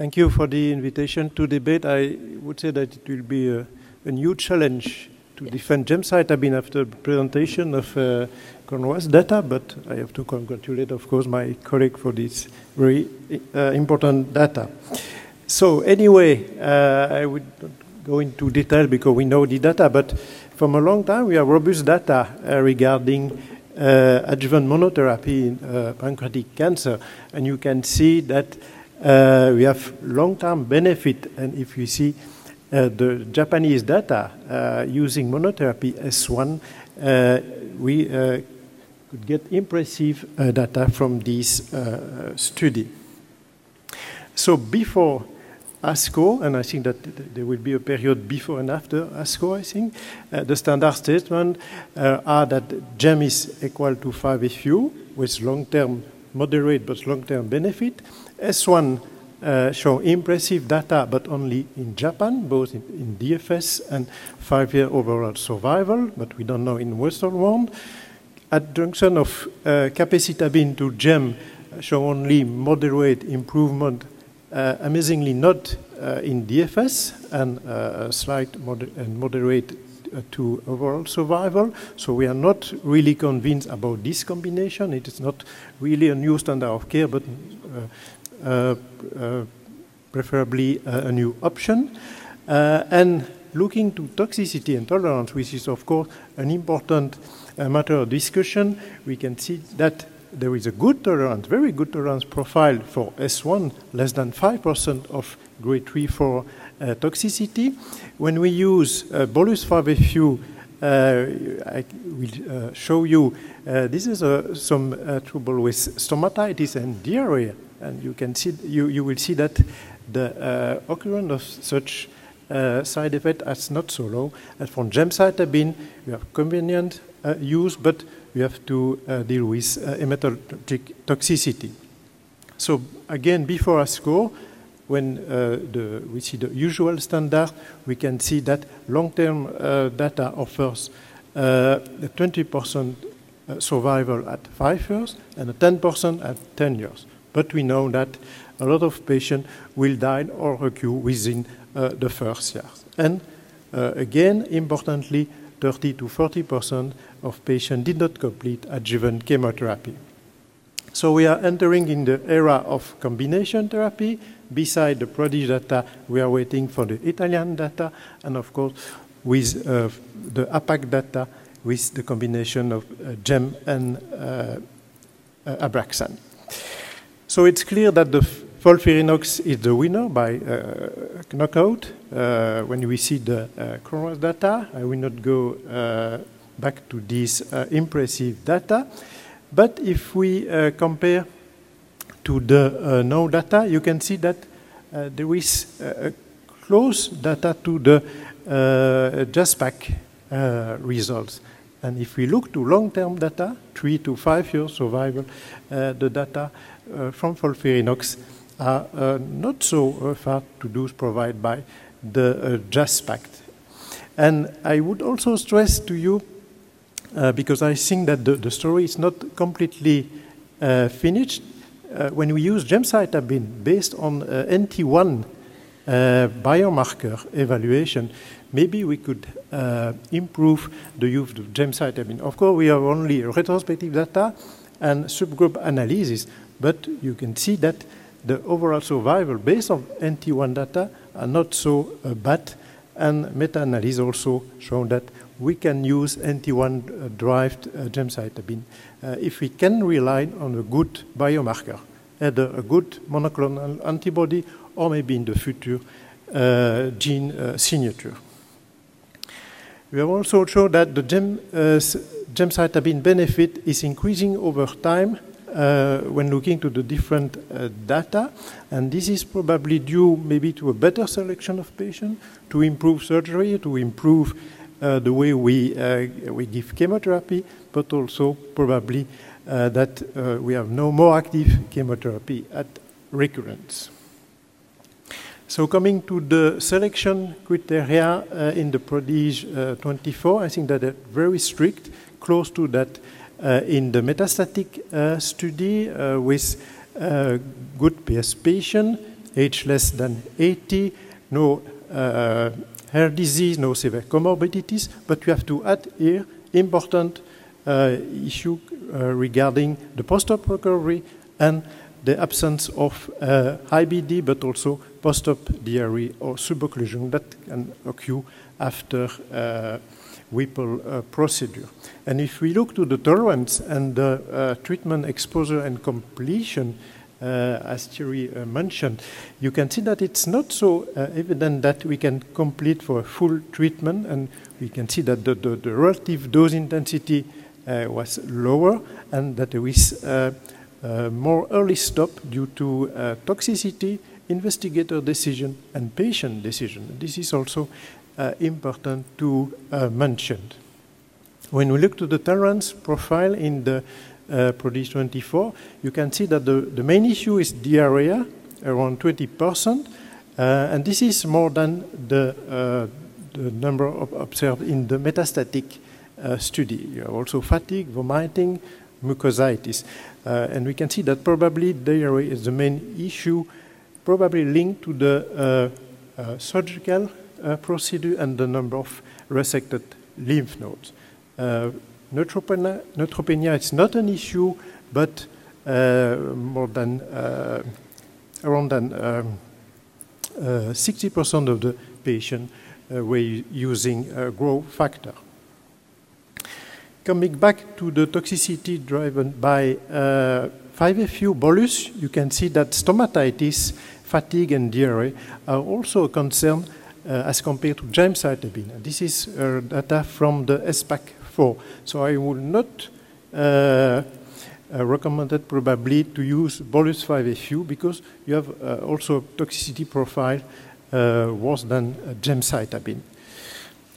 Thank you for the invitation to debate. I would say that it will be a, a new challenge to defend gemcitabine after the presentation of uh, Conroy's data, but I have to congratulate, of course, my colleague for this very uh, important data. So anyway, uh, I would not go into detail because we know the data, but from a long time we have robust data uh, regarding uh, adjuvant monotherapy in uh, pancreatic cancer, and you can see that uh, we have long-term benefit, and if you see uh, the Japanese data uh, using monotherapy S1, uh, we uh, could get impressive uh, data from this study. So before ASCO, and I think that there will be a period before and after ASCO, I think. The standard statement are that GEM is equal to 5FU with long-term moderate but long-term benefit. S1 uh, show impressive data, but only in Japan, both in, in DFS and five-year overall survival, but we don't know in Western world. Adjunction of uh, to GEM show only moderate improvement, uh, amazingly not uh, in DFS, and uh, a slight moder and moderate uh, to overall survival. So we are not really convinced about this combination. It is not really a new standard of care, but uh, uh, uh, preferably a new option. and looking to toxicity and tolerance, which is of course an important matter of discussion, we can see that there is a good tolerance, very good tolerance profile for S1, less than 5% of grade 3 4 uh, toxicity. When we use uh, bolus 5FU, uh, I will uh, show you, uh, this is uh, some trouble with stomatitis and diarrhea and you can see you, you will see that the uh, occurrence of such uh, side effect is not so low. And for gemcitabine, we have convenient uh, use, but we have to uh, deal with uh, hematologic toxicity. So again, before ASCO, when uh, the, we see the usual standard, we can see that long-term data offers 20% survival at five years and 10% at 10 years. But we know that a lot of patients will die or recur within uh, the first year. And uh, again, importantly, 30 to 40 percent of patients did not complete adjuvant chemotherapy. So we are entering in the era of combination therapy. Beside the PRODIGE data, we are waiting for the Italian data, and of course, with uh, the APACT data, with the combination of uh, GEM and uh, uh Abraxane. So it's clear that the FOLFIRINOX is the winner by uh, knockout. Uh, when we see the uh, data, I will not go uh, back to this uh, impressive data. But if we uh, compare to the uh, no data, you can see that there is close data to the uh, JASPAC results. And if we look to long-term data, three to five years survival, the data uh, from FOLFIRINOX are uh, not so uh, far to those provided by the JASPAC. And I would also stress to you, because I think that the, the story is not completely finished, when we use gemcitabine based on NT1 uh, biomarker evaluation, maybe we could uh, improve the use of gemcitabine. Of course, we have only retrospective data and subgroup analysis, but you can see that the overall survival based on NT1 data are not so uh, bad, and meta-analysis also shown that we can use NT1 derived uh, gemcitabine uh, if we can rely on a good biomarker, either a good monoclonal antibody or maybe in the future uh, gene uh, signature. We have also shown that the gem, uh, gemcitabine benefit is increasing over time uh, when looking to the different uh, data. And this is probably due maybe to a better selection of patients, to improve surgery, to improve uh, the way we, uh, we give chemotherapy, but also probably uh, that uh, we have no more active chemotherapy at recurrence. So coming to the selection criteria in the PRODIGE 24, I think that they're very strict, close to that in the metastatic uh, study uh, with good PS patient age less than 80, no uh, hair disease, no severe comorbidities, but we have to add here important uh, issue uh, regarding the post-op recovery and the absence of uh, IBD, but also post-op diarrhea or subocclusion that can occur after uh, Whipple uh, procedure. And if we look to the tolerance and the uh, treatment exposure and completion, uh, as Thierry uh, mentioned, you can see that it's not so evident that we can complete for full treatment, and we can see that the, the, the relative dose intensity was lower, and that there is more early stop due to uh, toxicity, investigator decision, and patient decision. This is also uh, important to mention. When we look to the tolerance profile in the uh, PRODIGE 24, you can see that the, the main issue is diarrhea, around 20%, uh, and this is more than the, uh, the number observed in the metastatic uh, study. You have also fatigue, vomiting, mucositis. Uh, and we can see that probably diarrhea is the main issue, probably linked to the uh, uh, surgical procedure and the number of resected lymph nodes. neutropenia, neutropenia is not an issue, but more than around than 60% um, of the patients uh, were using uh, growth factor. Coming back to the toxicity driven by uh, 5-FU bolus, you can see that stomatitis, fatigue, and diarrhea are also a concern uh, as compared to gemcitabine. This is uh, data from the ESPAC4. So I would not uh, uh, recommend it probably to use bolus 5-FU because you have uh, also a toxicity profile uh, worse than gemcitabine.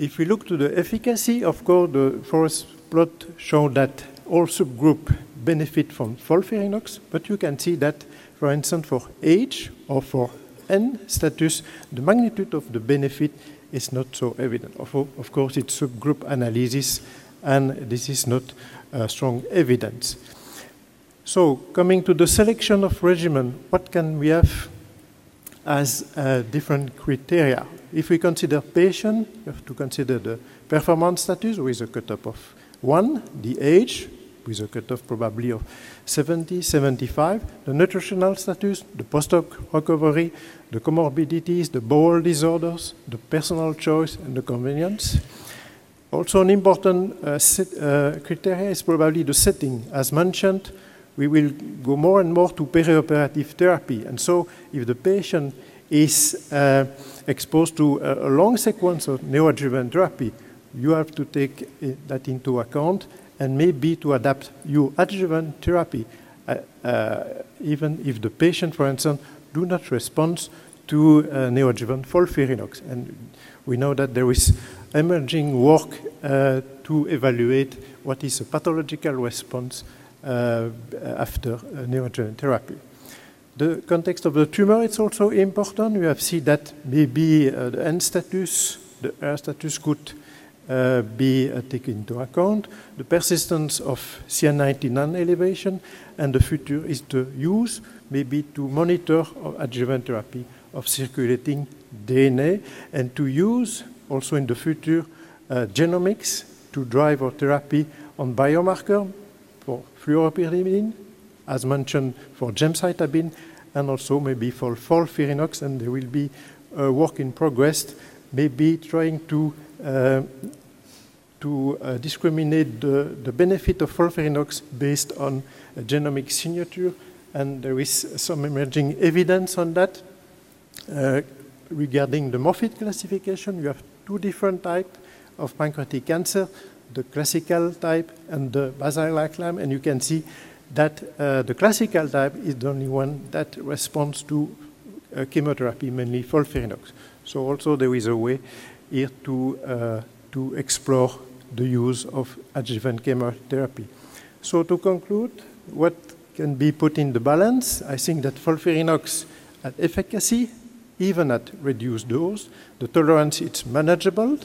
If we look to the efficacy, of course, the forest plot show that all subgroup benefit from FOLFIRINOX, but you can see that, for instance, for age or for N status, the magnitude of the benefit is not so evident. Of, of course, it's subgroup analysis, and this is not uh, strong evidence. So, coming to the selection of regimen, what can we have as uh, different criteria? If we consider patient, you have to consider the performance status with a cutoff of one, the age, with a cutoff probably of 70, 75, the nutritional status, the post-op recovery, the comorbidities, the bowel disorders, the personal choice, and the convenience. Also, an important uh, set, uh, criteria is probably the setting. As mentioned, we will go more and more to perioperative therapy. And so, if the patient is uh, exposed to a, a long sequence of neoadjuvant therapy, you have to take that into account and maybe to adapt your adjuvant therapy, uh, uh, even if the patient, for instance, do not respond to uh, neoadjuvant FOLFIRINOX. And we know that there is emerging work uh, to evaluate what is a pathological response uh, after neoadjuvant therapy. The context of the tumor is also important. We have seen that maybe uh, the N status, the R status could uh, be uh, taken into account, the persistence of CA19 elevation, and the future is to use maybe to monitor adjuvant therapy of circulating DNA and to use also in the future uh, genomics to drive our therapy on biomarker for fluoropyrimidine, as mentioned for gemcitabine, and also maybe for FOLFIRINOX, and there will be a work in progress, maybe trying to uh, to uh, discriminate the, the, benefit of FOLFIRINOX based on a genomic signature, and there is some emerging evidence on that. Uh, regarding the Moffitt classification, you have two different types of pancreatic cancer, the classical type and the basal-like Lyme, and you can see that uh, the classical type is the only one that responds to uh, chemotherapy, mainly FOLFIRINOX. So also there is a way here to, uh, to explore the use of adjuvant chemotherapy. So to conclude, what can be put in the balance? I think that FOLFIRINOX at efficacy, even at reduced dose, the tolerance is manageable,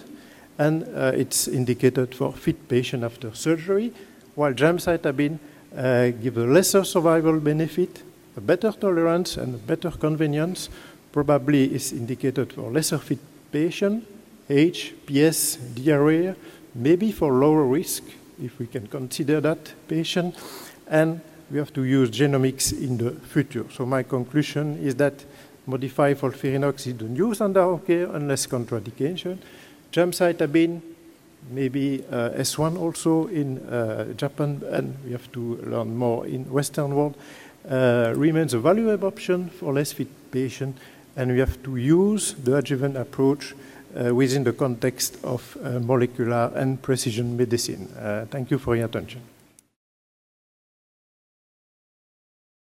and uh, it's indicated for fit patient after surgery, while gemcitabine uh, gives a lesser survival benefit a better tolerance and a better convenience probably is indicated for lesser fit patient, age, PS, diarrhea, maybe for lower risk, if we can consider that patient, and we have to use genomics in the future. So my conclusion is that modified FOLFIRINOX is the new standard of care unless contraindication. Gemcitabine, maybe uh, S1 also in uh, Japan, and we have to learn more in Western world, uh, remains a valuable option for less fit patients, and we have to use the adjuvant approach within the context of uh, molecular and precision medicine. Uh, thank you for your attention.